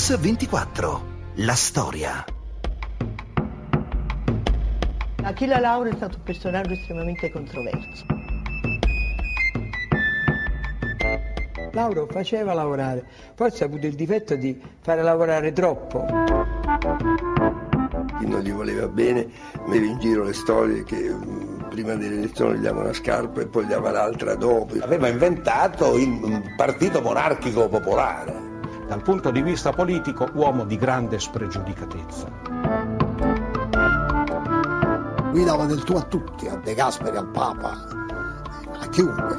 X24. La storia. Achille Lauro è stato un personaggio estremamente controverso. Lauro faceva lavorare, forse ha avuto il difetto di fare lavorare troppo. Chi non gli voleva bene metteva in giro le storie che mm, prima delle elezioni gli dava una scarpa e poi gli dava l'altra dopo. Aveva inventato il partito monarchico popolare. Dal punto di vista politico, uomo di grande spregiudicatezza. Guidava del tu a tutti, a De Gasperi, al Papa, a chiunque.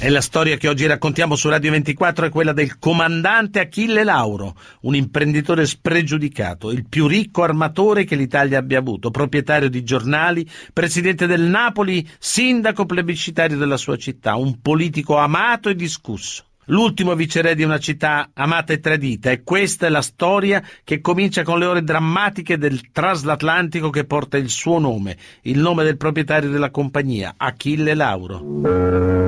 E la storia che oggi raccontiamo su Radio 24 è quella del comandante Achille Lauro, un imprenditore spregiudicato, il più ricco armatore che l'Italia abbia avuto, proprietario di giornali, presidente del Napoli, sindaco plebiscitario della sua città, un politico amato e discusso. L'ultimo viceré di una città amata e tradita e questa è la storia che comincia con le ore drammatiche del transatlantico che porta il suo nome, il nome del proprietario della compagnia, Achille Lauro.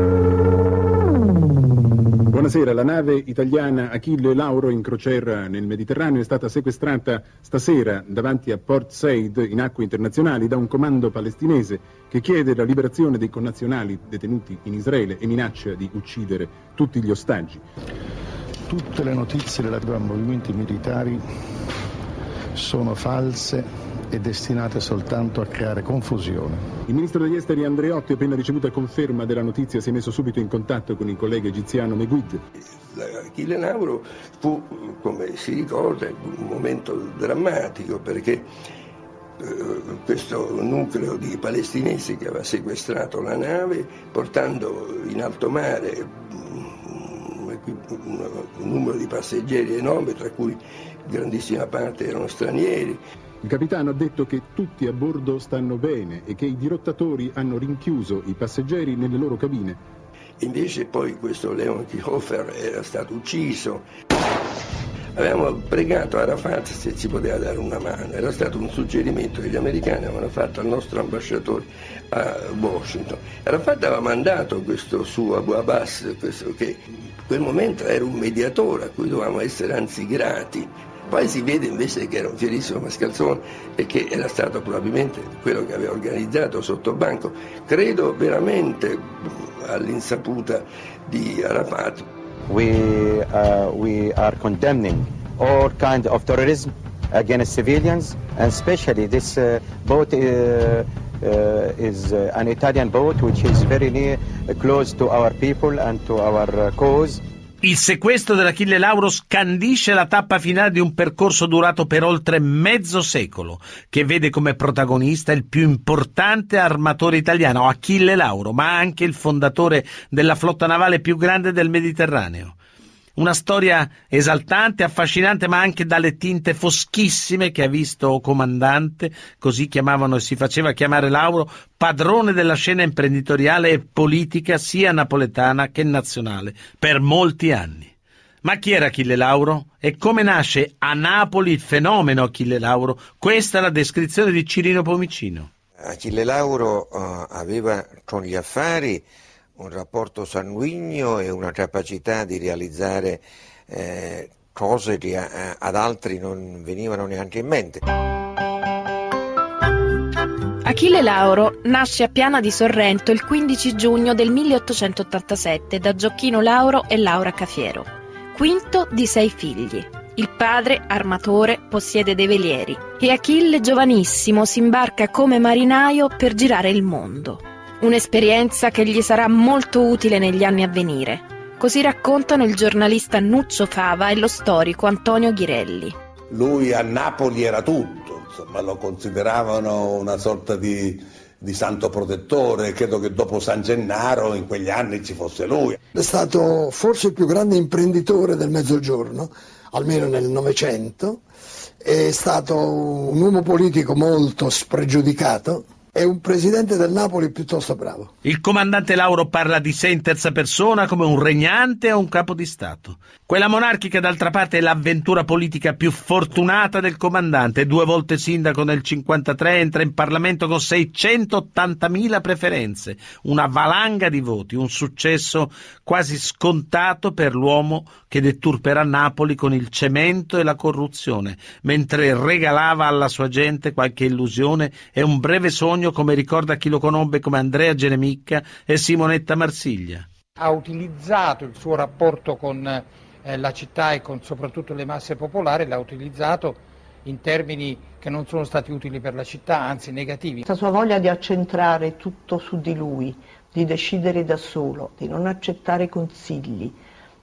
Buonasera, la nave italiana Achille Lauro in crociera nel Mediterraneo è stata sequestrata stasera davanti a Port Said in acque internazionali da un comando palestinese che chiede la liberazione dei connazionali detenuti in Israele e minaccia di uccidere tutti gli ostaggi. Tutte le notizie relative a movimenti militari sono false e destinate soltanto a creare confusione. Il ministro degli esteri Andreotti, appena ricevuta conferma della notizia, si è messo subito in contatto con il collega egiziano Meguid. Achille Lauro fu, come si ricorda, un momento drammatico perché eh, questo nucleo di palestinesi che aveva sequestrato la nave portando in alto mare mm, un numero di passeggeri enorme, tra cui grandissima parte erano stranieri. Il capitano ha detto che tutti a bordo stanno bene e che i dirottatori hanno rinchiuso i passeggeri nelle loro cabine. Invece poi questo Leon Kihofer era stato ucciso. Avevamo pregato Arafat se ci poteva dare una mano, era stato un suggerimento che gli americani avevano fatto al nostro ambasciatore a Washington. Arafat aveva mandato questo suo Abu Abbas, questo che in quel momento era un mediatore a cui dovevamo essere anzi grati, poi si vede invece che era un fierissimo mascalzone e che era stato probabilmente quello che aveva organizzato sotto banco, credo veramente all'insaputa di Arafat. We, uh, we are condemning all kinds of terrorism against civilians and especially this uh, boat uh, Uh, is uh, an Italian boat which is very near, uh, close to our people and to our uh, cause. Il sequestro dell'Achille Lauro scandisce la tappa finale di un percorso durato per oltre mezzo secolo, che vede come protagonista il più importante armatore italiano, Achille Lauro, ma anche il fondatore della flotta navale più grande del Mediterraneo. Una storia esaltante, affascinante, ma anche dalle tinte foschissime che ha visto comandante, così chiamavano e si faceva chiamare Lauro, padrone della scena imprenditoriale e politica sia napoletana che nazionale, per molti anni. Ma chi era Achille Lauro? E come nasce a Napoli il fenomeno Achille Lauro? Questa è la descrizione di Cirino Pomicino. Achille Lauro uh, aveva con gli affari un rapporto sanguigno e una capacità di realizzare eh, cose che a, ad altri non venivano neanche in mente. Achille Lauro nasce a Piana di Sorrento il 15 giugno del 1887 da Gioacchino Lauro e Laura Cafiero, quinto di sei figli. Il padre, armatore, possiede dei velieri e Achille, giovanissimo, si imbarca come marinaio per girare il mondo. Un'esperienza che gli sarà molto utile negli anni a venire. Così raccontano il giornalista Nuccio Fava e lo storico Antonio Ghirelli. Lui a Napoli era tutto, insomma, lo consideravano una sorta di, di santo protettore, credo che dopo San Gennaro in quegli anni ci fosse lui. È stato forse il più grande imprenditore del Mezzogiorno, almeno nel Novecento, è stato un uomo politico molto spregiudicato, è un presidente del Napoli piuttosto bravo. Il comandante Lauro parla di sé in terza persona come un regnante o un capo di Stato. Quella monarchica, d'altra parte, è l'avventura politica più fortunata del comandante. Due volte sindaco nel 53, entra in Parlamento con 680.000 preferenze, una valanga di voti, un successo quasi scontato per l'uomo che deturperà Napoli con il cemento e la corruzione, mentre regalava alla sua gente qualche illusione e un breve sogno Sogno, come ricorda chi lo conobbe come Andrea Geremicca e Simonetta Marsiglia. Ha utilizzato il suo rapporto con eh, la città e con soprattutto le masse popolari, l'ha utilizzato in termini che non sono stati utili per la città, anzi negativi. La sua voglia di accentrare tutto su di lui, di decidere da solo, di non accettare consigli,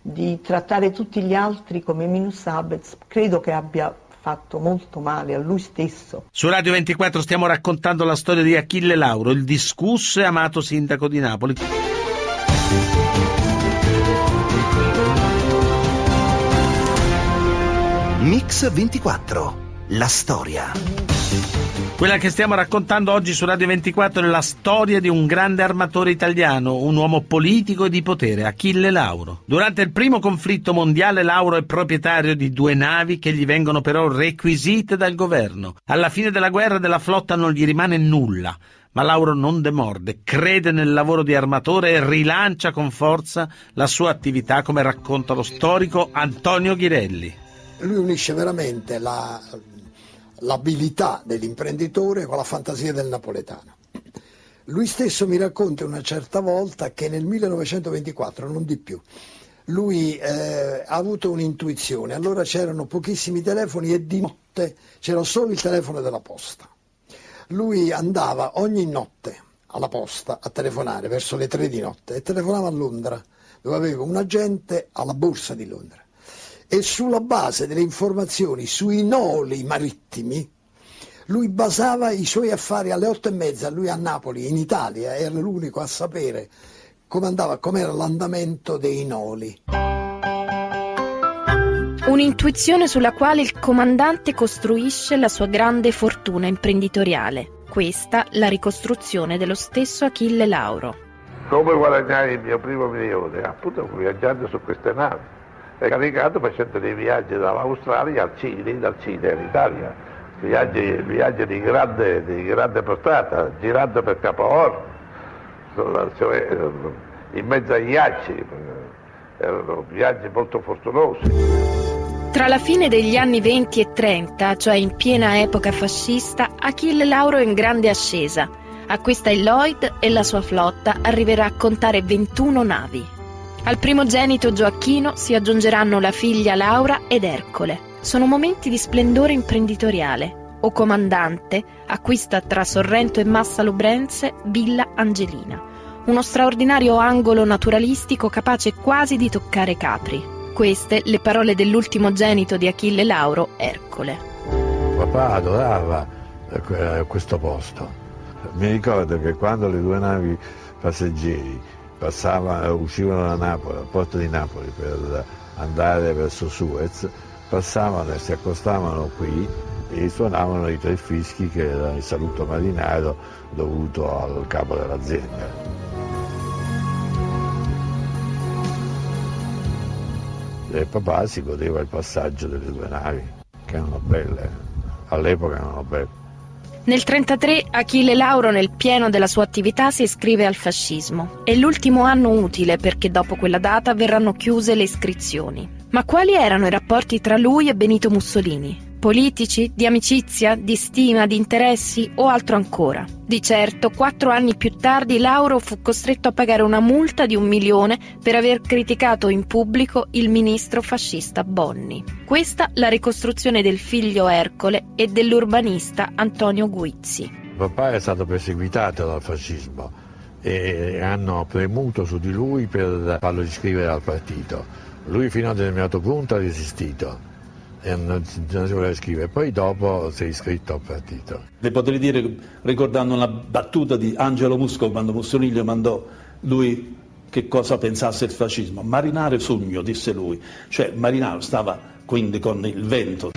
di trattare tutti gli altri come minus abets, credo che abbia fatto molto male a lui stesso. Su Radio 24 stiamo raccontando la storia di Achille Lauro, il discusso e amato sindaco di Napoli. Mix 24, la storia. Quella che stiamo raccontando oggi su Radio 24 è la storia di un grande armatore italiano, un uomo politico e di potere, Achille Lauro. Durante il primo conflitto mondiale Lauro è proprietario di due navi che gli vengono però requisite dal governo. Alla fine della guerra della flotta non gli rimane nulla. Ma Lauro non demorde, crede nel lavoro di armatore e rilancia con forza la sua attività, come racconta lo storico Antonio Ghirelli. Lui unisce veramente la l'abilità dell'imprenditore con la fantasia del napoletano. Lui stesso mi racconta una certa volta che nel 1924, non di più, lui eh, ha avuto un'intuizione, allora c'erano pochissimi telefoni e di notte c'era solo il telefono della posta. Lui andava ogni notte alla posta a telefonare verso le tre di notte e telefonava a Londra, dove aveva un agente alla borsa di Londra e sulla base delle informazioni sui noli marittimi lui basava i suoi affari alle otto e mezza, lui a Napoli, in Italia, era l'unico a sapere come andava, com'era l'andamento dei noli. Un'intuizione sulla quale il comandante costruisce la sua grande fortuna imprenditoriale. Questa la ricostruzione dello stesso Achille Lauro. Come guadagnare il mio primo milione? Appunto viaggiando su queste navi è caricato facendo dei viaggi dall'Australia al Cile, dal Cile all'Italia, viaggi, viaggi di, grande, di, grande, portata, girando per Capo Horn, cioè, in mezzo ai ghiacci, erano viaggi molto fortunosi. Tra la fine degli anni 20 e 30, cioè in piena epoca fascista, Achille Lauro è in grande ascesa. Acquista il Lloyd e la sua flotta arriverà a contare 21 navi. Al primogenito Gioacchino si aggiungeranno la figlia Laura ed Ercole. Sono momenti di splendore imprenditoriale. O comandante acquista tra Sorrento e Massa Lubrense Villa Angelina, uno straordinario angolo naturalistico capace quasi di toccare Capri. Queste le parole dell'ultimo genito di Achille Lauro, Ercole. Papà adorava eh, questo posto. Mi ricordo che quando le due navi passeggeri passava, uscivano da Napoli, dal porto di Napoli per andare verso Suez, passavano e si accostavano qui e suonavano i tre fischi che era il saluto marinaro dovuto al capo dell'azienda. E papà si godeva il passaggio delle due navi, che erano belle, all'epoca erano belle. Nel 1933 Achille Lauro, nel pieno della sua attività, si iscrive al fascismo. È l'ultimo anno utile perché dopo quella data verranno chiuse le iscrizioni. Ma quali erano i rapporti tra lui e Benito Mussolini? Politici? Di amicizia? Di stima? Di interessi? O altro ancora? Di certo, quattro anni più tardi Lauro fu costretto a pagare una multa di un milione per aver criticato in pubblico il ministro fascista Bonni. Questa la ricostruzione del figlio Ercole e dell'urbanista Antonio Guizzi. Papà è stato perseguitato dal fascismo e hanno premuto su di lui per farlo iscrivere al partito. Lui fino a un determinato punto ha resistito e non, non si voleva iscrivere, poi dopo si è iscritto al partito. Le potrei dire, ricordando una battuta di Angelo Musco quando Mussolini gli mandò lui che cosa pensasse il fascismo. Marinare sogno, disse lui, cioè Marinaro stava quindi con il vento.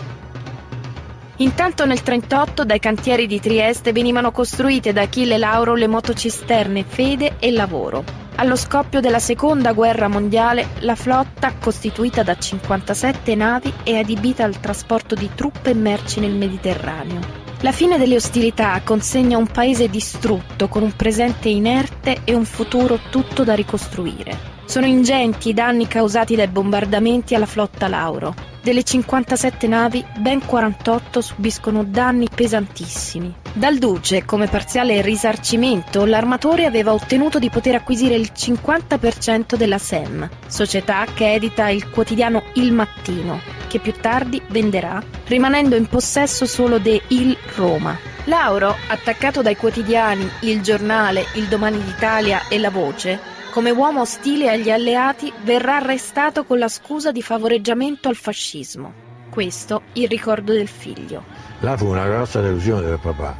Intanto nel 1938 dai cantieri di Trieste venivano costruite da Achille Lauro le motocisterne Fede e Lavoro. Allo scoppio della seconda guerra mondiale la flotta, costituita da 57 navi, è adibita al trasporto di truppe e merci nel Mediterraneo. La fine delle ostilità consegna un paese distrutto con un presente inerte e un futuro tutto da ricostruire. Sono ingenti i danni causati dai bombardamenti alla flotta Lauro. Delle 57 navi, ben 48 subiscono danni pesantissimi. Dal Duce, come parziale risarcimento, l'armatore aveva ottenuto di poter acquisire il 50% della SEM, società che edita il quotidiano Il Mattino, che più tardi venderà, rimanendo in possesso solo de Il Roma. Lauro, attaccato dai quotidiani Il Giornale, Il Domani d'Italia e La Voce, come uomo ostile agli alleati, verrà arrestato con la scusa di favoreggiamento al fascismo. Questo il ricordo del figlio. Là fu una grossa delusione del papà,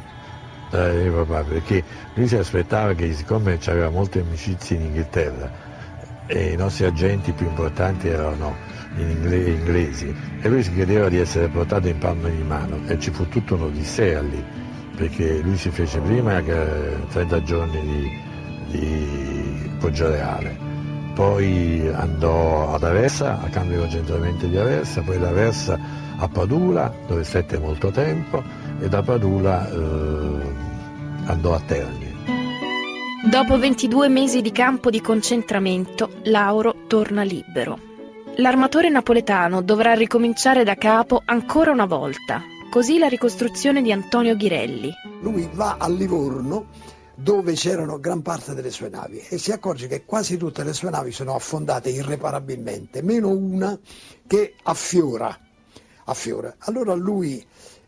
eh, del papà perché lui si aspettava che siccome aveva molte amicizie in Inghilterra e i nostri agenti più importanti erano ingle- inglesi e lui si credeva di essere portato in palma di mano e ci fu tutta un'odissea lì perché lui si fece prima che 30 giorni di, di Poggioreale, poi andò ad Aversa, a cambio di concentramento di Aversa, poi da Aversa a Padula dove stette molto tempo e da Padula eh, andò a Terni. Dopo 22 mesi di campo di concentramento, Lauro torna libero. L'armatore napoletano dovrà ricominciare da capo ancora una volta. Così la ricostruzione di Antonio Ghirelli. Lui va a Livorno dove c'erano gran parte delle sue navi e si accorge che quasi tutte le sue navi sono affondate irreparabilmente, meno una che affiora. Affiora. Allora lui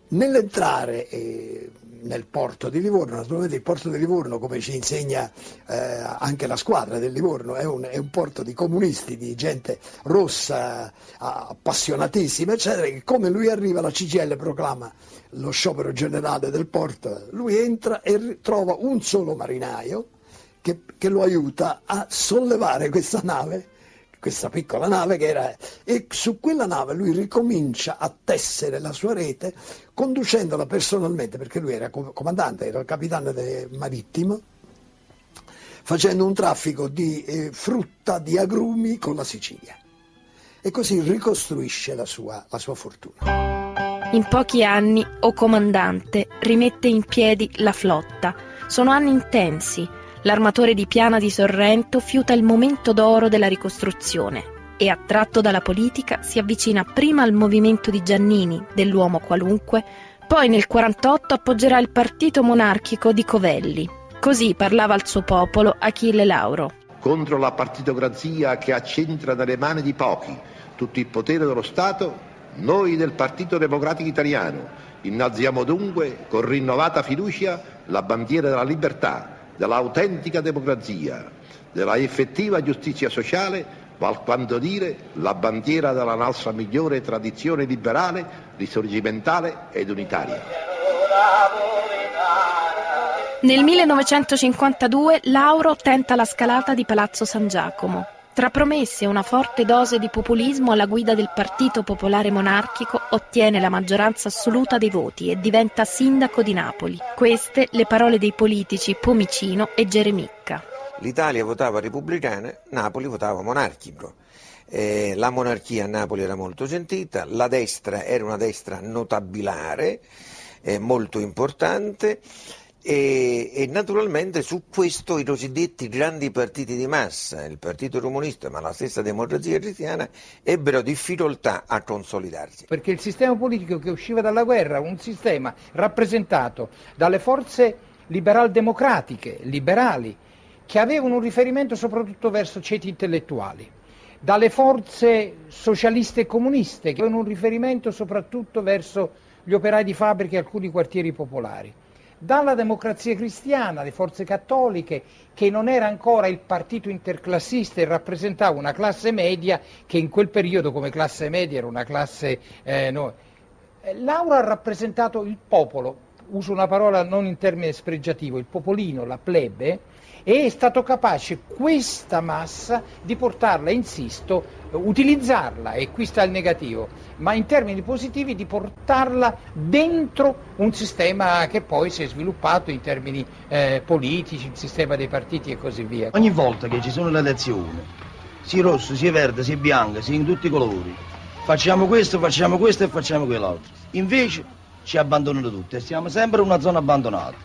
nell'entrare eh, nel porto di Livorno, naturalmente il porto di Livorno, come ci insegna eh, anche la squadra del Livorno, è un, è un, porto di comunisti, di gente rossa, appassionatissima, eccetera, che come lui arriva la CGL proclama lo sciopero generale del porto, lui entra e trova un solo marinaio che, che lo aiuta a sollevare questa nave questa piccola nave che era e su quella nave lui ricomincia a tessere la sua rete conducendola personalmente perché lui era comandante, era il capitano marittimo facendo un traffico di eh, frutta, di agrumi con la Sicilia e così ricostruisce la sua, la sua fortuna. In pochi anni, o comandante, rimette in piedi la flotta. Sono anni intensi, l'armatore di Piana di Sorrento fiuta il momento d'oro della ricostruzione e, attratto dalla politica, si avvicina prima al movimento di Giannini, dell'uomo qualunque, poi nel 48 appoggerà il partito monarchico di Covelli. Così parlava al suo popolo Achille Lauro. Contro la partitocrazia che accentra nelle mani di pochi tutto il potere dello Stato, noi del Partito Democratico Italiano innalziamo dunque con rinnovata fiducia la bandiera della libertà, dell'autentica democrazia, della effettiva giustizia sociale, quanto dire la bandiera della nostra migliore tradizione liberale, risorgimentale ed unitaria. Nel 1952 Lauro tenta la scalata di Palazzo San Giacomo. Tra promesse e una forte dose di populismo alla guida del Partito Popolare Monarchico ottiene la maggioranza assoluta dei voti e diventa sindaco di Napoli. Queste le parole dei politici Pomicino e Geremicca. L'Italia votava repubblicana, Napoli votava monarchico. Eh, la monarchia a Napoli era molto sentita, la destra era una destra notabilare, eh, molto importante e, e, naturalmente su questo i cosiddetti grandi partiti di massa, il Partito Comunista ma la stessa Democrazia Cristiana, ebbero difficoltà a consolidarsi. Perché il sistema politico che usciva dalla guerra, un sistema rappresentato dalle forze liberal-democratiche, liberali, che avevano un riferimento soprattutto verso ceti intellettuali, dalle forze socialiste e comuniste, che avevano un riferimento soprattutto verso gli operai di fabbriche e alcuni quartieri popolari dalla democrazia cristiana, le forze cattoliche, che non era ancora il partito interclassista e rappresentava una classe media che in quel periodo come classe media era una classe... Eh, no. Laura ha rappresentato il popolo, uso una parola non in termine spregiativo, il popolino, la plebe, è stato capace questa massa di portarla, insisto, utilizzarla, e qui sta il negativo, ma in termini positivi di portarla dentro un sistema che poi si è sviluppato in termini eh, politici, il sistema dei partiti e così via. Ogni volta che ci sono le elezioni, sia rosso, sia verde, sia bianco, sia in tutti i colori, facciamo questo, facciamo questo e facciamo quell'altro. Invece ci abbandonano tutti e siamo sempre in una zona abbandonata.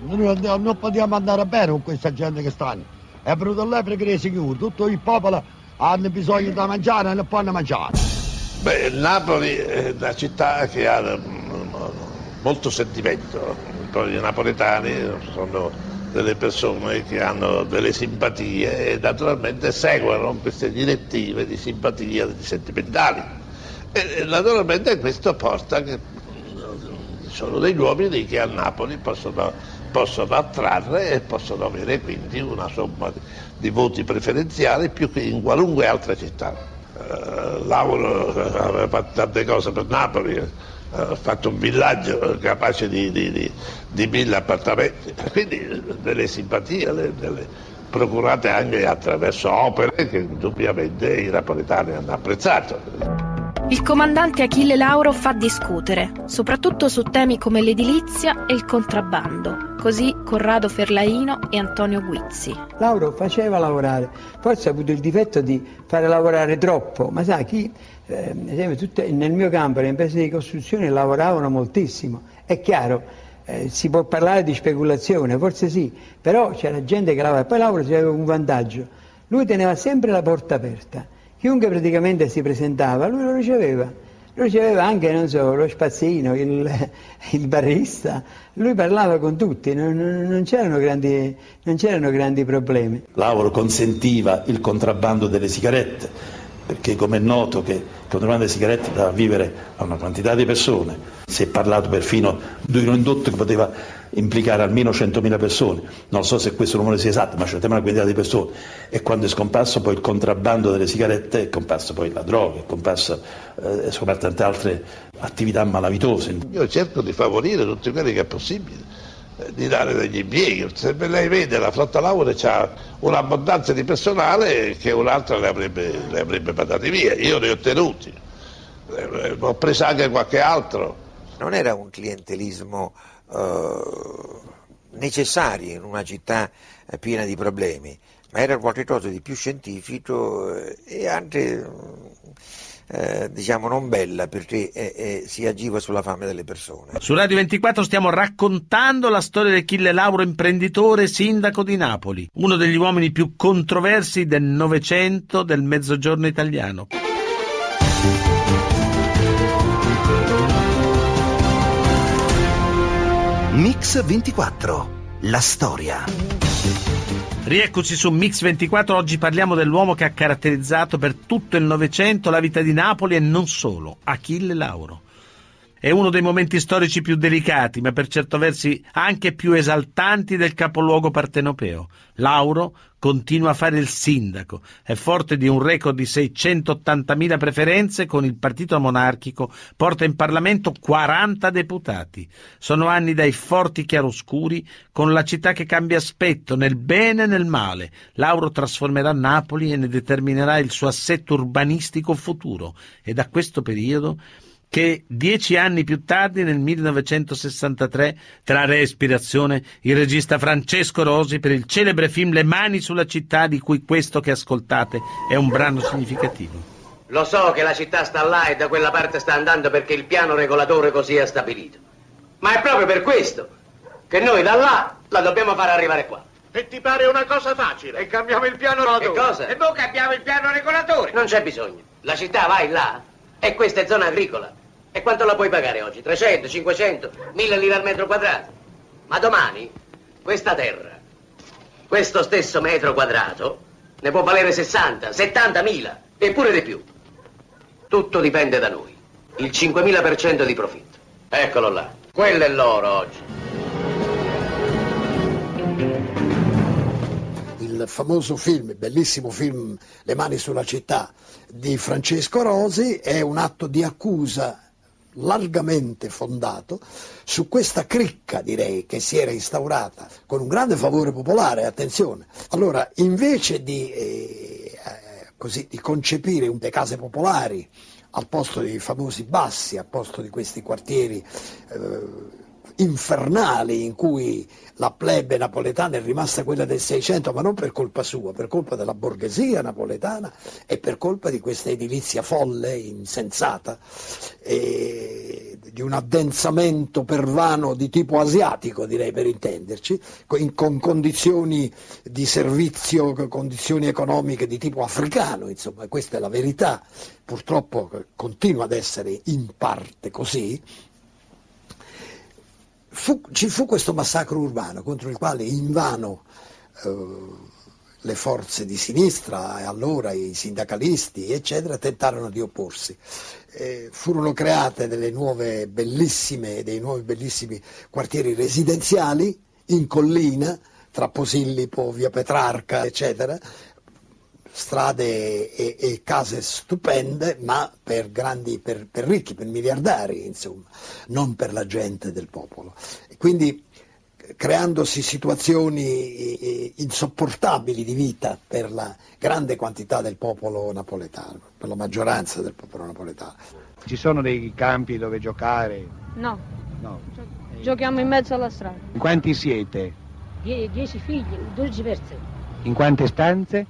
Noi non possiamo andare bene con questa gente che stanno. È venuto lei perché è sicuro, tutto il popolo ha bisogno di mangiare e non può mangiare. Beh, Napoli è una città che ha mm, molto sentimento, i napoletani sono delle persone che hanno delle simpatie e naturalmente seguono queste direttive di simpatia, di sentimentali. E naturalmente questo porta che sono degli uomini che a Napoli possono possono attrarre e possono avere quindi una somma di voti preferenziali più che in qualunque altra città. Uh, Lauro aveva fatto tante cose per Napoli, eh, ha fatto un villaggio capace di, di, di, di mille appartamenti, quindi delle simpatie, delle, delle procurate anche attraverso opere che indubbiamente i napoletani hanno apprezzato. Il comandante Achille Lauro fa discutere, soprattutto su temi come l'edilizia e il contrabbando, così Corrado Ferlaino e Antonio Guizzi. Lauro faceva lavorare, forse ha avuto il difetto di fare lavorare troppo, ma sai chi, eh, esempio, tutte, nel mio campo le imprese di costruzione lavoravano moltissimo, è chiaro, eh, si può parlare di speculazione, forse sì, però c'era gente che lavorava, poi Lauro aveva un vantaggio, lui teneva sempre la porta aperta chiunque praticamente si presentava, lui lo riceveva. Lo riceveva anche, non so, lo spazzino, il, il barista, lui parlava con tutti, non, non, c'erano grandi, non c'erano grandi problemi. Lauro consentiva il contrabbando delle sigarette, perché come è noto che il contrabbando delle sigarette dava vivere a una quantità di persone, si è parlato perfino di un indotto che poteva implicare almeno 100.000 persone, non so se questo numero sia esatto, ma c'è una quantità di persone, e quando è scomparso poi il contrabbando delle sigarette, è comparso poi la droga, è comparsa eh, è tante altre attività malavitose. Io cerco di favorire tutti quelli che è possibile eh, di dare degli impieghi. Se lei vede la flotta lavoro c'ha un'abbondanza di personale che un'altra le avrebbe, le avrebbe mandati via, io ne ho tenuti, eh, ho preso anche qualche altro. Non era un clientelismo eh, necessari in una città eh, piena di problemi, ma era qualcosa di più scientifico eh, e anche eh, diciamo non bella perché eh, eh, si agiva sulla fame delle persone. Su Radio 24 stiamo raccontando la storia di Achille Lauro, imprenditore sindaco di Napoli, uno degli uomini più controversi del Novecento del Mezzogiorno italiano. Mix 24, la storia. Rieccoci su Mix 24, oggi parliamo dell'uomo che ha caratterizzato per tutto il Novecento la vita di Napoli e non solo, Achille Lauro. È uno dei momenti storici più delicati, ma per certo versi anche più esaltanti del capoluogo partenopeo. Lauro continua a fare il sindaco, è forte di un record di 680.000 preferenze con il partito monarchico, porta in Parlamento 40 deputati. Sono anni dai forti chiaroscuri con la città che cambia aspetto nel bene e nel male. Lauro trasformerà Napoli e ne determinerà il suo assetto urbanistico futuro e da questo periodo che dieci anni più tardi, nel 1963, trae ispirazione il regista Francesco Rosi per il celebre film Le mani sulla città, di cui questo che ascoltate è un brano significativo. Lo so che la città sta là e da quella parte sta andando perché il piano regolatore così ha stabilito. Ma è proprio per questo che noi da là la dobbiamo far arrivare qua. E ti pare una cosa facile? E cambiamo il piano regolatore. Che cosa? E noi cambiamo il piano regolatore. Non c'è bisogno. La città vai là e questa è zona agricola. E quanto la puoi pagare oggi? 300, 500, 1000 lire al metro quadrato? Ma domani questa terra, questo stesso metro quadrato, ne può valere 60, 70 mila e pure di più. Tutto dipende da noi. Il 5.000% di profitto. Eccolo là. Quello è l'oro oggi. Il famoso film, il bellissimo film Le mani sulla città di Francesco Rosi è un atto di accusa largamente fondato su questa cricca, direi, che si era instaurata con un grande favore popolare, attenzione. Allora, invece di, eh, così, di concepire un, case popolari al posto dei famosi bassi, al posto di questi quartieri eh, infernali in cui la plebe napoletana è rimasta quella del Seicento, ma non per colpa sua, per colpa della borghesia napoletana e per colpa di questa edilizia folle, insensata, di un addensamento pervano di tipo asiatico, direi per intenderci, con condizioni di servizio, condizioni economiche di tipo africano, insomma, questa è la verità, purtroppo continua ad essere in parte così, fu, ci fu questo massacro urbano contro il quale invano eh, le forze di sinistra e allora i sindacalisti eccetera tentarono di opporsi. Eh, furono create delle nuove bellissime, dei nuovi bellissimi quartieri residenziali in collina tra Posillipo, via Petrarca eccetera strade e, e, case stupende, ma per, grandi, per, per, ricchi, per miliardari, insomma, non per la gente del popolo. quindi creandosi situazioni insopportabili di vita per la grande quantità del popolo napoletano, per la maggioranza del popolo napoletano. Ci sono dei campi dove giocare? No. no. Giochiamo in mezzo alla strada. In quanti siete? Die- dieci figli, dodici persone. In quante stanze?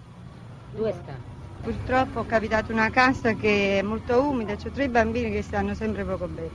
Due stanze. Purtroppo ho capitato una casa che è molto umida, ho tre bambini che stanno sempre poco bene.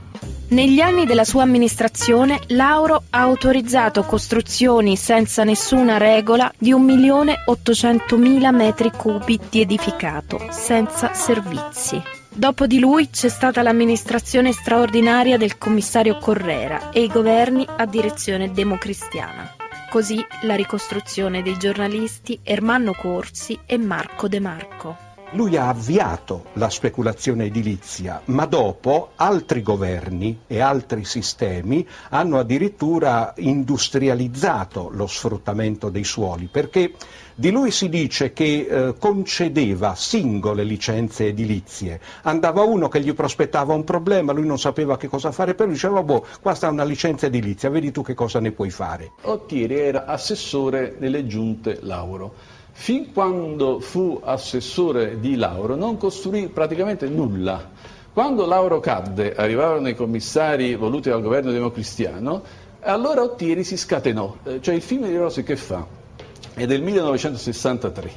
Negli anni della sua amministrazione, Lauro ha autorizzato costruzioni senza nessuna regola di 1.800.000 metri cubi di edificato, senza servizi. Dopo di lui c'è stata l'amministrazione straordinaria del commissario Correra e i governi a direzione democristiana. Così la ricostruzione dei giornalisti Ermanno Corsi e Marco De Marco. Lui ha avviato la speculazione edilizia, ma dopo altri governi e altri sistemi hanno addirittura industrializzato lo sfruttamento dei suoli, perché di lui si dice che eh, concedeva singole licenze edilizie. Andava uno che gli prospettava un problema, lui non sapeva che cosa fare, però diceva, boh, qua sta una licenza edilizia, vedi tu che cosa ne puoi fare. Ottieri era assessore nelle giunte Lauro. Fin quando fu assessore di Lauro non costruì praticamente nulla. Quando Lauro cadde, arrivarono i commissari voluti dal governo democristiano, allora Ottieri si scatenò. Eh, cioè il film di Rossi che fa? è del 1963.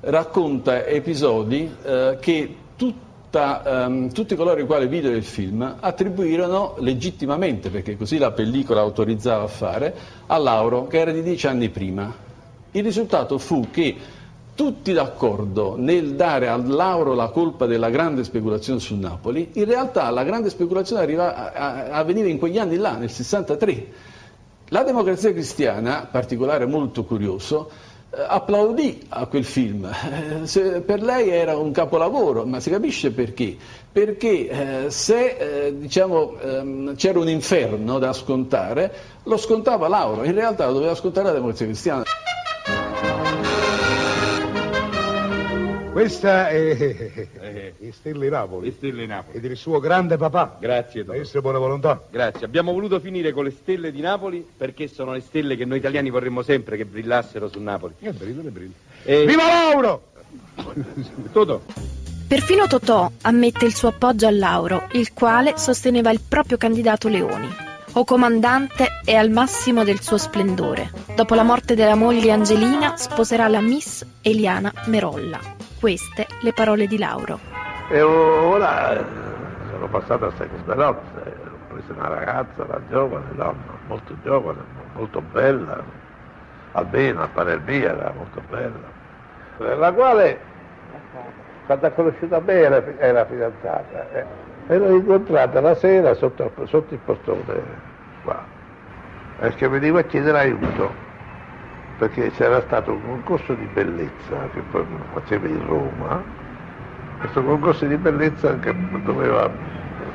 Racconta episodi eh, che tutta, um, tutti coloro i quali videro il film attribuirono legittimamente, perché così la pellicola autorizzava a fare, a Lauro, che era di dieci anni prima. Il risultato fu che tutti d'accordo nel dare a Lauro la colpa della grande speculazione su Napoli, in realtà la grande speculazione arriva a, avveniva in quegli anni là, nel 63 la democrazia cristiana, particolare molto curioso, eh, applaudì a quel film. Eh, per lei era un capolavoro, ma si capisce perché. Perché eh, se eh, diciamo, ehm, c'era un inferno da scontare, lo scontava Lauro, in realtà lo doveva scontare la democrazia cristiana. Questa è, è Stelle Napoli. Stelle Napoli. E del suo grande papà. Grazie, Don. Maestro buona volontà. Grazie. Abbiamo voluto finire con le stelle di Napoli perché sono le stelle che noi italiani vorremmo sempre che brillassero su Napoli. E brillano, brillano. E... Viva Lauro! Totò. Perfino Totò ammette il suo appoggio a Lauro, il quale sosteneva il proprio candidato Leoni. O comandante è al massimo del suo splendore. Dopo la morte della moglie Angelina sposerà la Miss Eliana Merolla. Queste le parole di Lauro. E ora sono passato a seconda nozze, ho preso una ragazza, una giovane donna, molto giovane, molto bella, almeno a parer mia era molto bella, la quale quando ha conosciuto me era, era fidanzata. Eh. e l'ho incontrata la sera sotto, sotto il portone qua. Perché veniva a chiedere aiuto perché c'era stato un concorso di bellezza che faceva in Roma, questo concorso di bellezza che doveva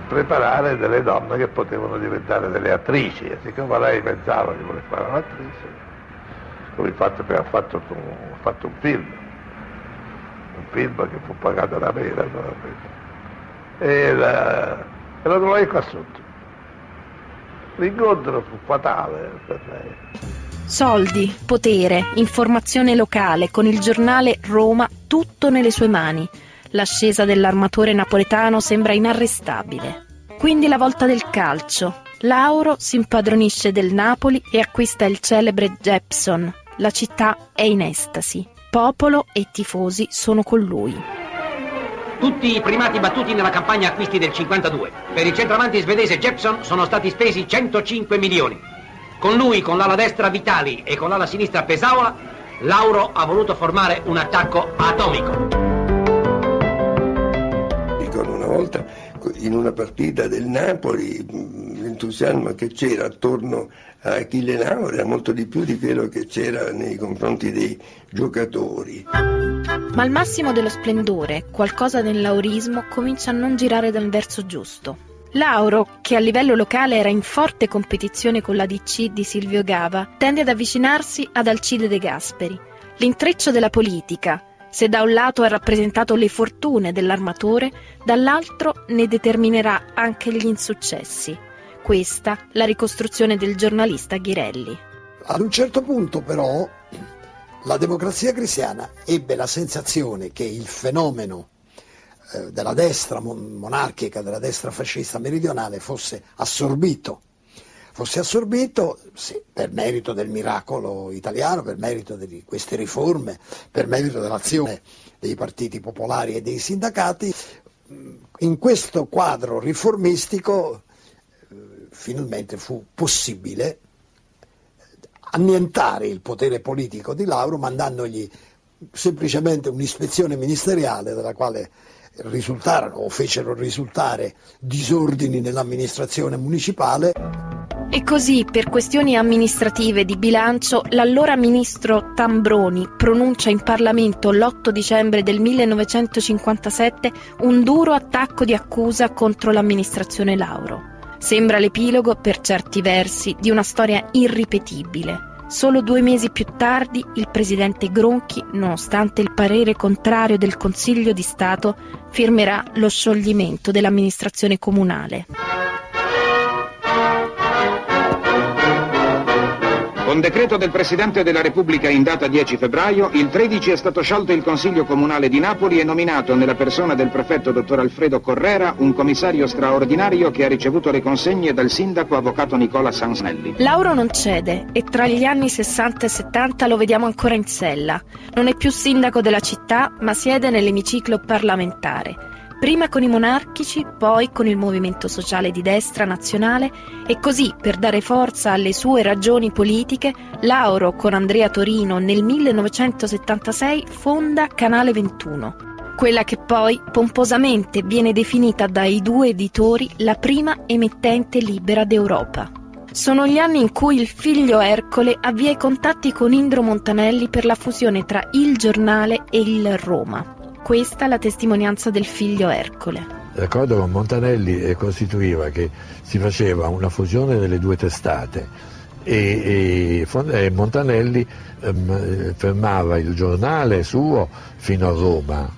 preparare delle donne che potevano diventare delle attrici, siccome lei pensava di voler fare un'attrice, come infatti ha fatto, fatto un film, un film che fu pagato da me naturalmente. E la, e lo trovai qua sotto. L'incontro fu fatale per lei. Soldi, potere, informazione locale, con il giornale Roma tutto nelle sue mani. L'ascesa dell'armatore napoletano sembra inarrestabile. Quindi la volta del calcio. Lauro si impadronisce del Napoli e acquista il celebre Jepson. La città è in estasi. Popolo e tifosi sono con lui. Tutti i primati battuti nella campagna acquisti del 52. Per il centravanti svedese Jepson sono stati spesi 105 milioni. Con lui, con l'ala destra Vitali e con l'ala sinistra Pesaola, Lauro ha voluto formare un attacco atomico. Ricordo una volta in una partita del Napoli l'entusiasmo che c'era attorno a Achille Lauro era molto di più di quello che c'era nei confronti dei giocatori. Ma al massimo dello splendore, qualcosa nel laurismo comincia a non girare dal verso giusto. Lauro, che a livello locale era in forte competizione con la DC di Silvio Gava, tende ad avvicinarsi ad Alcide De Gasperi. L'intreccio della politica, se da un lato ha rappresentato le fortune dell'armatore, dall'altro ne determinerà anche gli insuccessi. Questa la ricostruzione del giornalista Ghirelli. Ad un certo punto però la democrazia cristiana ebbe la sensazione che il fenomeno eh, della destra monarchica, della destra fascista meridionale fosse assorbito. Fosse assorbito sì, per merito del miracolo italiano, per merito di queste riforme, per merito dell'azione dei partiti popolari e dei sindacati. In questo quadro riformistico finalmente fu possibile annientare il potere politico di Lauro mandandogli semplicemente un'ispezione ministeriale dalla quale risultarono o fecero risultare disordini nell'amministrazione municipale. E così, per questioni amministrative di bilancio, l'allora ministro Tambroni pronuncia in Parlamento l'8 dicembre del 1957 un duro attacco di accusa contro l'amministrazione Lauro. Sembra l'epilogo, per certi versi, di una storia irripetibile. Solo due mesi più tardi il presidente Gronchi, nonostante il parere contrario del Consiglio di Stato, firmerà lo scioglimento dell'amministrazione comunale. Con decreto del Presidente della Repubblica in data 10 febbraio, il 13 è stato sciolto il Consiglio Comunale di Napoli e nominato nella persona del prefetto dottor Alfredo Correra un commissario straordinario che ha ricevuto le consegne dal sindaco avvocato Nicola Sansnelli. Lauro non cede e tra gli anni 60 e 70 lo vediamo ancora in sella. Non è più sindaco della città, ma siede nell'emiciclo parlamentare prima con i monarchici, poi con il movimento sociale di destra nazionale e così, per dare forza alle sue ragioni politiche, Lauro con Andrea Torino nel 1976 fonda Canale 21, quella che poi pomposamente viene definita dai due editori la prima emittente libera d'Europa. Sono gli anni in cui il figlio Ercole avvia i contatti con Indro Montanelli per la fusione tra il giornale e il Roma. Questa la testimonianza del figlio Ercole. L'accordo con Montanelli costituiva che si faceva una fusione delle due testate e, e, e Montanelli ehm, fermava il giornale suo fino a Roma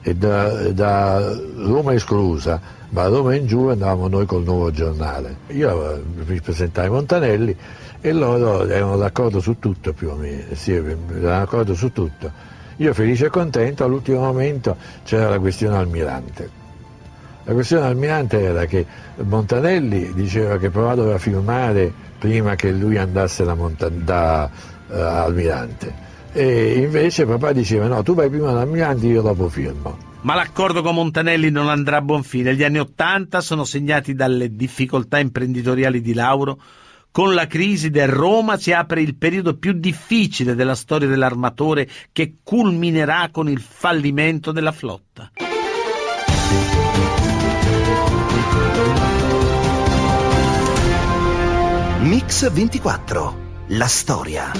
e da, da Roma esclusa, ma da Roma in giù andavamo noi col nuovo giornale. Io mi presentai Montanelli e loro erano d'accordo su tutto più o meno, sì, erano d'accordo su tutto. Io felice e contento, all'ultimo momento c'era la questione almirante. La questione almirante era che Montanelli diceva che però doveva firmare prima che lui andasse da, Monta- da uh, almirante e invece papà diceva no, tu vai prima da almirante, io dopo firmo. Ma l'accordo con Montanelli non andrà a buon fine. Gli anni Ottanta sono segnati dalle difficoltà imprenditoriali di Lauro con la crisi del Roma si apre il periodo più difficile della storia dell'armatore che culminerà con il fallimento della flotta. Mix 24. La storia.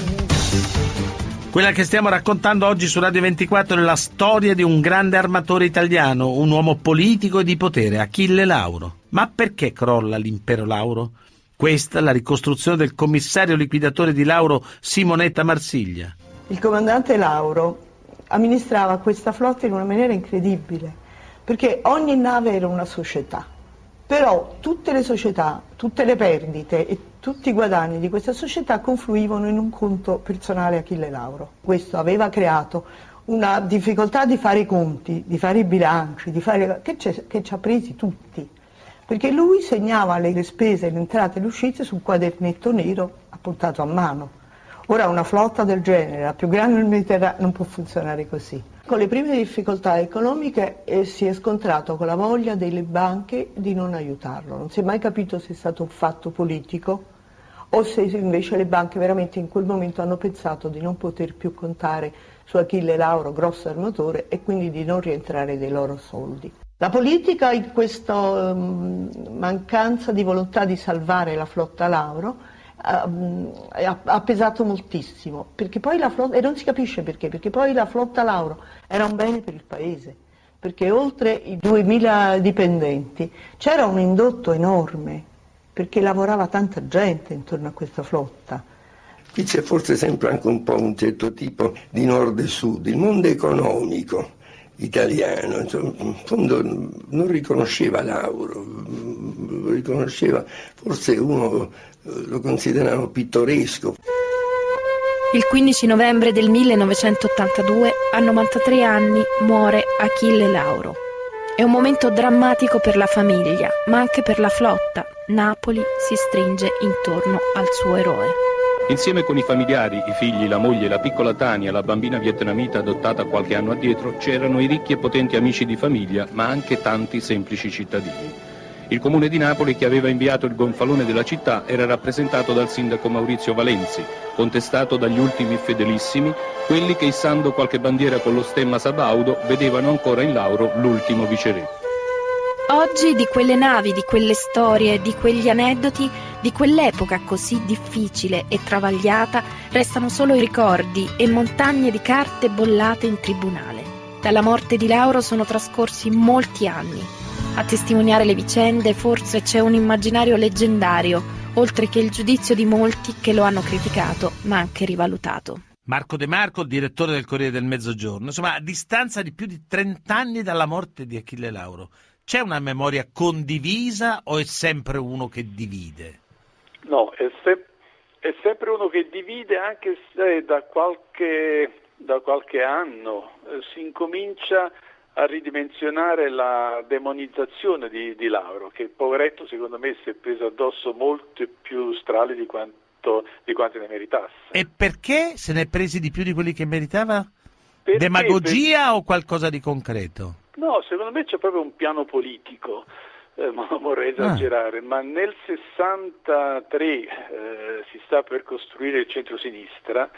Quella che stiamo raccontando oggi su Radio 24 è la storia di un grande armatore italiano, un uomo politico e di potere, Achille Lauro. Ma perché crolla l'impero Lauro? Questa la ricostruzione del commissario liquidatore di Lauro Simonetta Marsiglia. Il comandante Lauro amministrava questa flotta in una maniera incredibile, perché ogni nave era una società. Però tutte le società, tutte le perdite e tutti i guadagni di questa società confluivano in un conto personale Achille Lauro. Questo aveva creato una difficoltà di fare i conti, di fare i bilanci, di fare, che, che ci ha presi tutti. Perché lui segnava le spese, le entrate e le uscite sul quadernetto nero appuntato a mano. Ora una flotta del genere, la più grande del Mediterraneo, non può funzionare così. Con le prime difficoltà economiche eh, si è scontrato con la voglia delle banche di non aiutarlo. Non si è mai capito se è stato un fatto politico o se invece le banche veramente in quel momento hanno pensato di non poter più contare su Achille Lauro, grosso armatore, e quindi di non rientrare dei loro soldi. La politica in questa um, mancanza di volontà di salvare la flotta Lauro ha, ha, pesato moltissimo, flotta, e non si capisce perché, perché poi la flotta Lauro era un bene per il paese, perché oltre i 2000 dipendenti c'era un indotto enorme, perché lavorava tanta gente intorno a questa flotta. Qui c'è forse sempre anche un po' un certo tipo di nord e sud, il mondo economico italiano, in fondo non riconosceva Lauro, riconosceva, forse uno lo considerava pittoresco. Il 15 novembre del 1982, a 93 anni, muore Achille Lauro. È un momento drammatico per la famiglia, ma anche per la flotta. Napoli si stringe intorno al suo eroe. Insieme con i familiari, i figli, la moglie, la piccola Tania, la bambina vietnamita adottata qualche anno addietro, c'erano i ricchi e potenti amici di famiglia, ma anche tanti semplici cittadini. Il comune di Napoli che aveva inviato il gonfalone della città era rappresentato dal sindaco Maurizio Valenzi, contestato dagli ultimi fedelissimi, quelli che issando qualche bandiera con lo stemma Sabaudo vedevano ancora in Lauro l'ultimo viceré. Oggi di quelle navi, di quelle storie, di quegli aneddoti, di quell'epoca così difficile e travagliata, restano solo i ricordi e montagne di carte bollate in tribunale. Dalla morte di Lauro sono trascorsi molti anni a testimoniare le vicende forse c'è un immaginario leggendario, oltre che il giudizio di molti che lo hanno criticato, ma anche rivalutato. Marco De Marco, direttore del Corriere del Mezzogiorno. Insomma, a distanza di più di 30 anni dalla morte di Achille Lauro, c'è una memoria condivisa o è sempre uno che divide? No, è, se- è sempre uno che divide anche se da qualche, da qualche anno eh, si incomincia a ridimensionare la demonizzazione di, di Lauro, che poveretto secondo me si è preso addosso molti più strali di quanto, di quanto ne meritasse. E perché se ne è presi di più di quelli che meritava? Perché? Demagogia Per... o qualcosa di concreto? No, secondo me c'è proprio un piano politico. Eh, ma non vorrei Ah. esagerare, ma nel 63 eh, si sta per costruire il centro-sinistra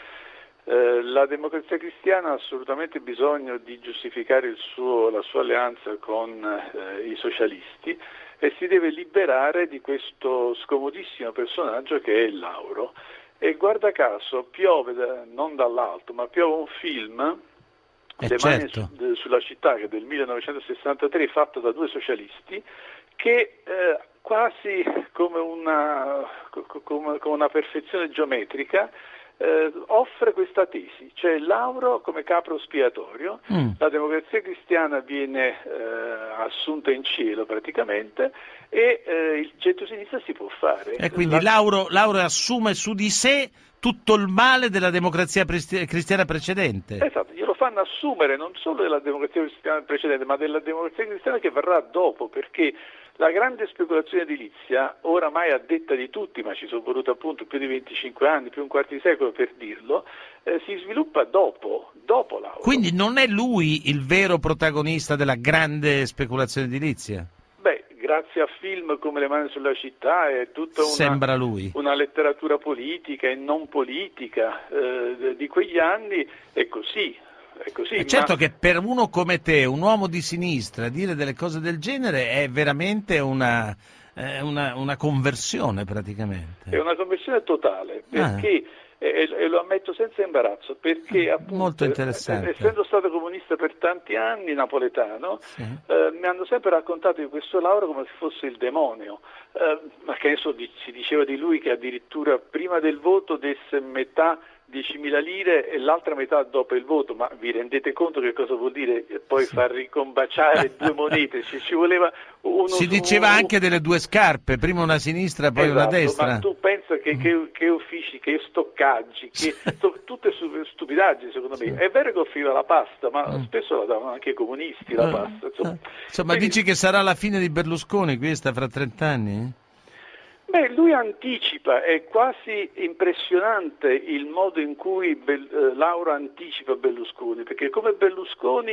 eh, la democrazia cristiana ha assolutamente bisogno di giustificare suo, la sua alleanza con eh, i socialisti e si deve liberare di questo scomodissimo personaggio che è Lauro. E guarda caso piove, da, non dall'alto, ma piove un film, Eh, Le mani certo. de- sulla città, che è del 1963, fatto da due socialisti, che eh, quasi come una, co- co- come, come una perfezione geometrica eh, offre questa tesi, cioè Lauro come capro spiatorio, Mm. la democrazia cristiana viene eh, assunta in cielo praticamente e eh, il centro-sinistra si può fare. E quindi La- Lauro, Lauro assume su di sé tutto il male della democrazia cristiana precedente. Esatto, glielo fanno assumere non solo della democrazia cristiana precedente, ma della democrazia cristiana che verrà dopo, perché la grande speculazione edilizia, oramai a detta di tutti, ma ci sono voluti appunto più di 25 anni, più un quarto di secolo per dirlo, eh, si sviluppa dopo, dopo Lauro. Quindi non è lui il vero protagonista della grande speculazione edilizia? Beh, grazie a film come Le mani sulla città e tutta una, una letteratura politica e non politica eh, di quegli anni, è così. È così È certo ma- che per uno come te, un uomo di sinistra, dire delle cose del genere è veramente una, eh, una- una conversione praticamente. È una conversione totale, Ah. perché, e, e lo ammetto senza imbarazzo, perché appunto, Molto eh, interessante. essendo stato comunista per tanti anni, napoletano, eh, mi hanno sempre raccontato di questo Lauro come se fosse il demonio, Eh, ma che ne so, di- si diceva di lui che addirittura prima del voto desse metà 10.000 lire e l'altra metà dopo il voto, ma vi rendete conto che cosa vuol dire poi far ricombaciare due monete? Ci, ci voleva uno Si diceva un- anche delle due scarpe, prima una sinistra e poi una Esatto, destra. Ma tu pensa che, che- che uffici, che stoccaggi, che to- tutte stu- stupidaggini secondo me. È vero che offriva la pasta, ma spesso la davano anche i comunisti la Eh, pasta. Insomma. Insomma, dici che sarà la fine di Berlusconi questa fra 30 anni? Beh, lui anticipa, è quasi impressionante il modo in cui Bel- eh, Lauro anticipa Berlusconi, perché come Berlusconi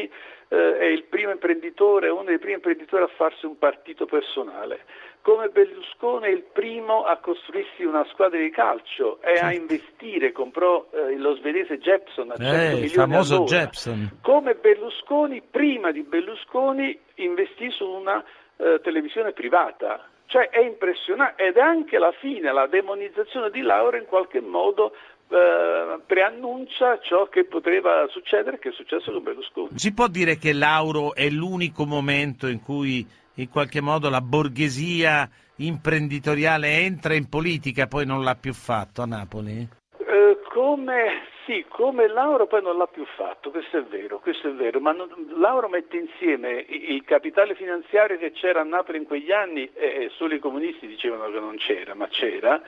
eh, è il primo imprenditore, uno dei primi imprenditori a farsi un partito personale, come Berlusconi è il primo a costruirsi una squadra di calcio e a investire, comprò eh, lo svedese Jepson a 100 Eh, il famoso. Jepson. Come Berlusconi, prima di Berlusconi, investì su una eh, televisione privata. Cioè è impressionante ed è anche la fine, la demonizzazione di Lauro in qualche modo eh, preannuncia ciò che poteva succedere, che è successo con Berlusconi. Si può dire che Lauro è l'unico momento in cui in qualche modo la borghesia imprenditoriale entra in politica, poi non l'ha più fatto a Napoli? Eh, come, sì, come Lauro poi non l'ha più fatto, questo è vero, questo è vero, ma non- Lauro mette insieme il capitale finanziario che c'era a Napoli in quegli anni, e solo i comunisti dicevano che non c'era, ma c'era,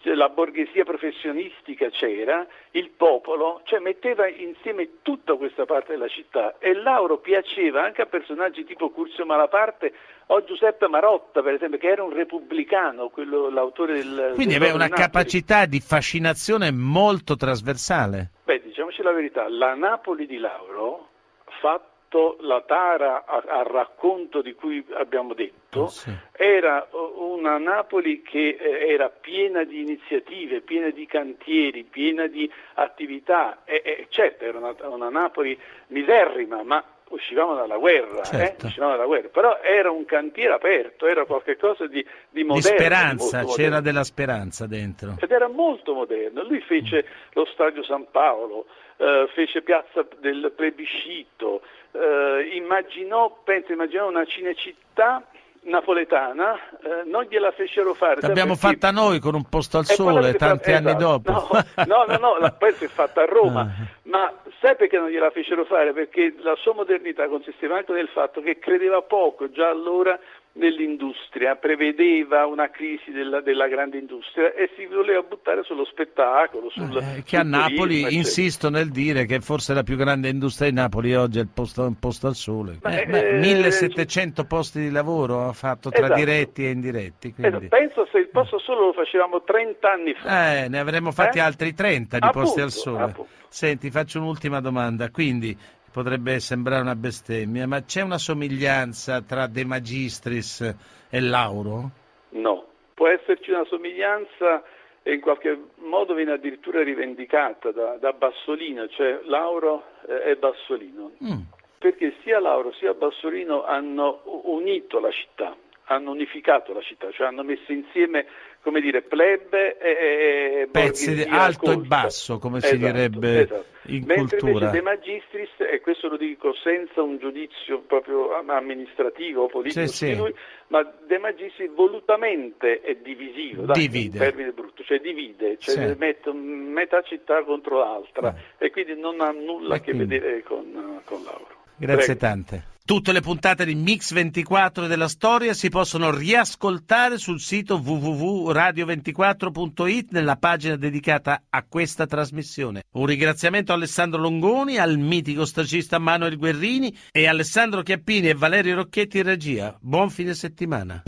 cioè, la borghesia professionistica c'era, il popolo, cioè metteva insieme tutta questa parte della città e Lauro piaceva anche a personaggi tipo Curzio Malaparte o Giuseppe Marotta, per esempio, che era un repubblicano, quello, l'autore del... Quindi aveva una Napoli. capacità di fascinazione molto trasversale. Beh, diciamoci la verità, la Napoli di Lauro, fatto la tara al racconto di cui abbiamo detto, era uh, una Napoli che eh, era piena di iniziative, piena di cantieri, piena di attività. E, e certo, era una, una Napoli miserrima, ma uscivamo dalla guerra, Certo. eh? uscivamo dalla guerra, però era un cantiere aperto, era qualcosa di, di Di moderno. speranza, molto c'era moderno. della speranza dentro. Ed era molto moderno. Lui fece lo stadio San Paolo, eh, fece piazza del plebiscito, eh, immaginò, penso, immaginò una cinecittà napoletana, eh, non gliela fecero fare. L'abbiamo perché? fatta noi con un posto al sole tanti fatta- anni esatto. dopo. No, no, no, la- poi si è fatta a Roma, Ah. ma sai perché non gliela fecero fare? Perché la sua modernità consisteva anche nel fatto che credeva poco già allora nell'industria, prevedeva una crisi della, della grande industria e si voleva buttare sullo spettacolo, sul, Eh, che a Napoli eccetera. insisto nel dire che forse la più grande industria di Napoli oggi è il posto, un posto al sole. Ma, Eh, beh, eh, 1700 posti di lavoro ha fatto tra Esatto. diretti e indiretti. Eh, Quindi, Penso se il posto solo lo facevamo 30 anni fa. eh, ne avremmo fatti Eh? altri 30 di posti al Appunto, sole. appunto. Senti, faccio un'ultima domanda. Quindi potrebbe sembrare una bestemmia, ma c'è una somiglianza tra De Magistris e Lauro? No, può esserci una somiglianza e in qualche modo viene addirittura rivendicata da, da Bassolino, cioè Lauro eh, è Bassolino, Mm. perché sia Lauro sia Bassolino hanno unito la città, hanno unificato la città, cioè hanno messo insieme, come dire, plebe e, e Pezzi alto e basso, come si Esatto, direbbe esatto. in Mentre cultura. invece De Magistris, e questo lo dico senza un giudizio proprio am- amministrativo o politico Sì, sì. di lui, ma De Magistris volutamente è divisivo, dai, Divide. un termine brutto, cioè divide, cioè Sì. mette metà città contro l'altra e quindi non ha nulla a che quindi- vedere con, con Lauro. Grazie Prego. tante. Tutte le puntate di Mix 24 della storia si possono riascoltare sul sito www.radio24.it nella pagina dedicata a questa trasmissione. Un ringraziamento a Alessandro Longoni, al mitico stagista Manuel Guerrini e Alessandro Chiappini e Valerio Rocchetti in regia. Buon fine settimana.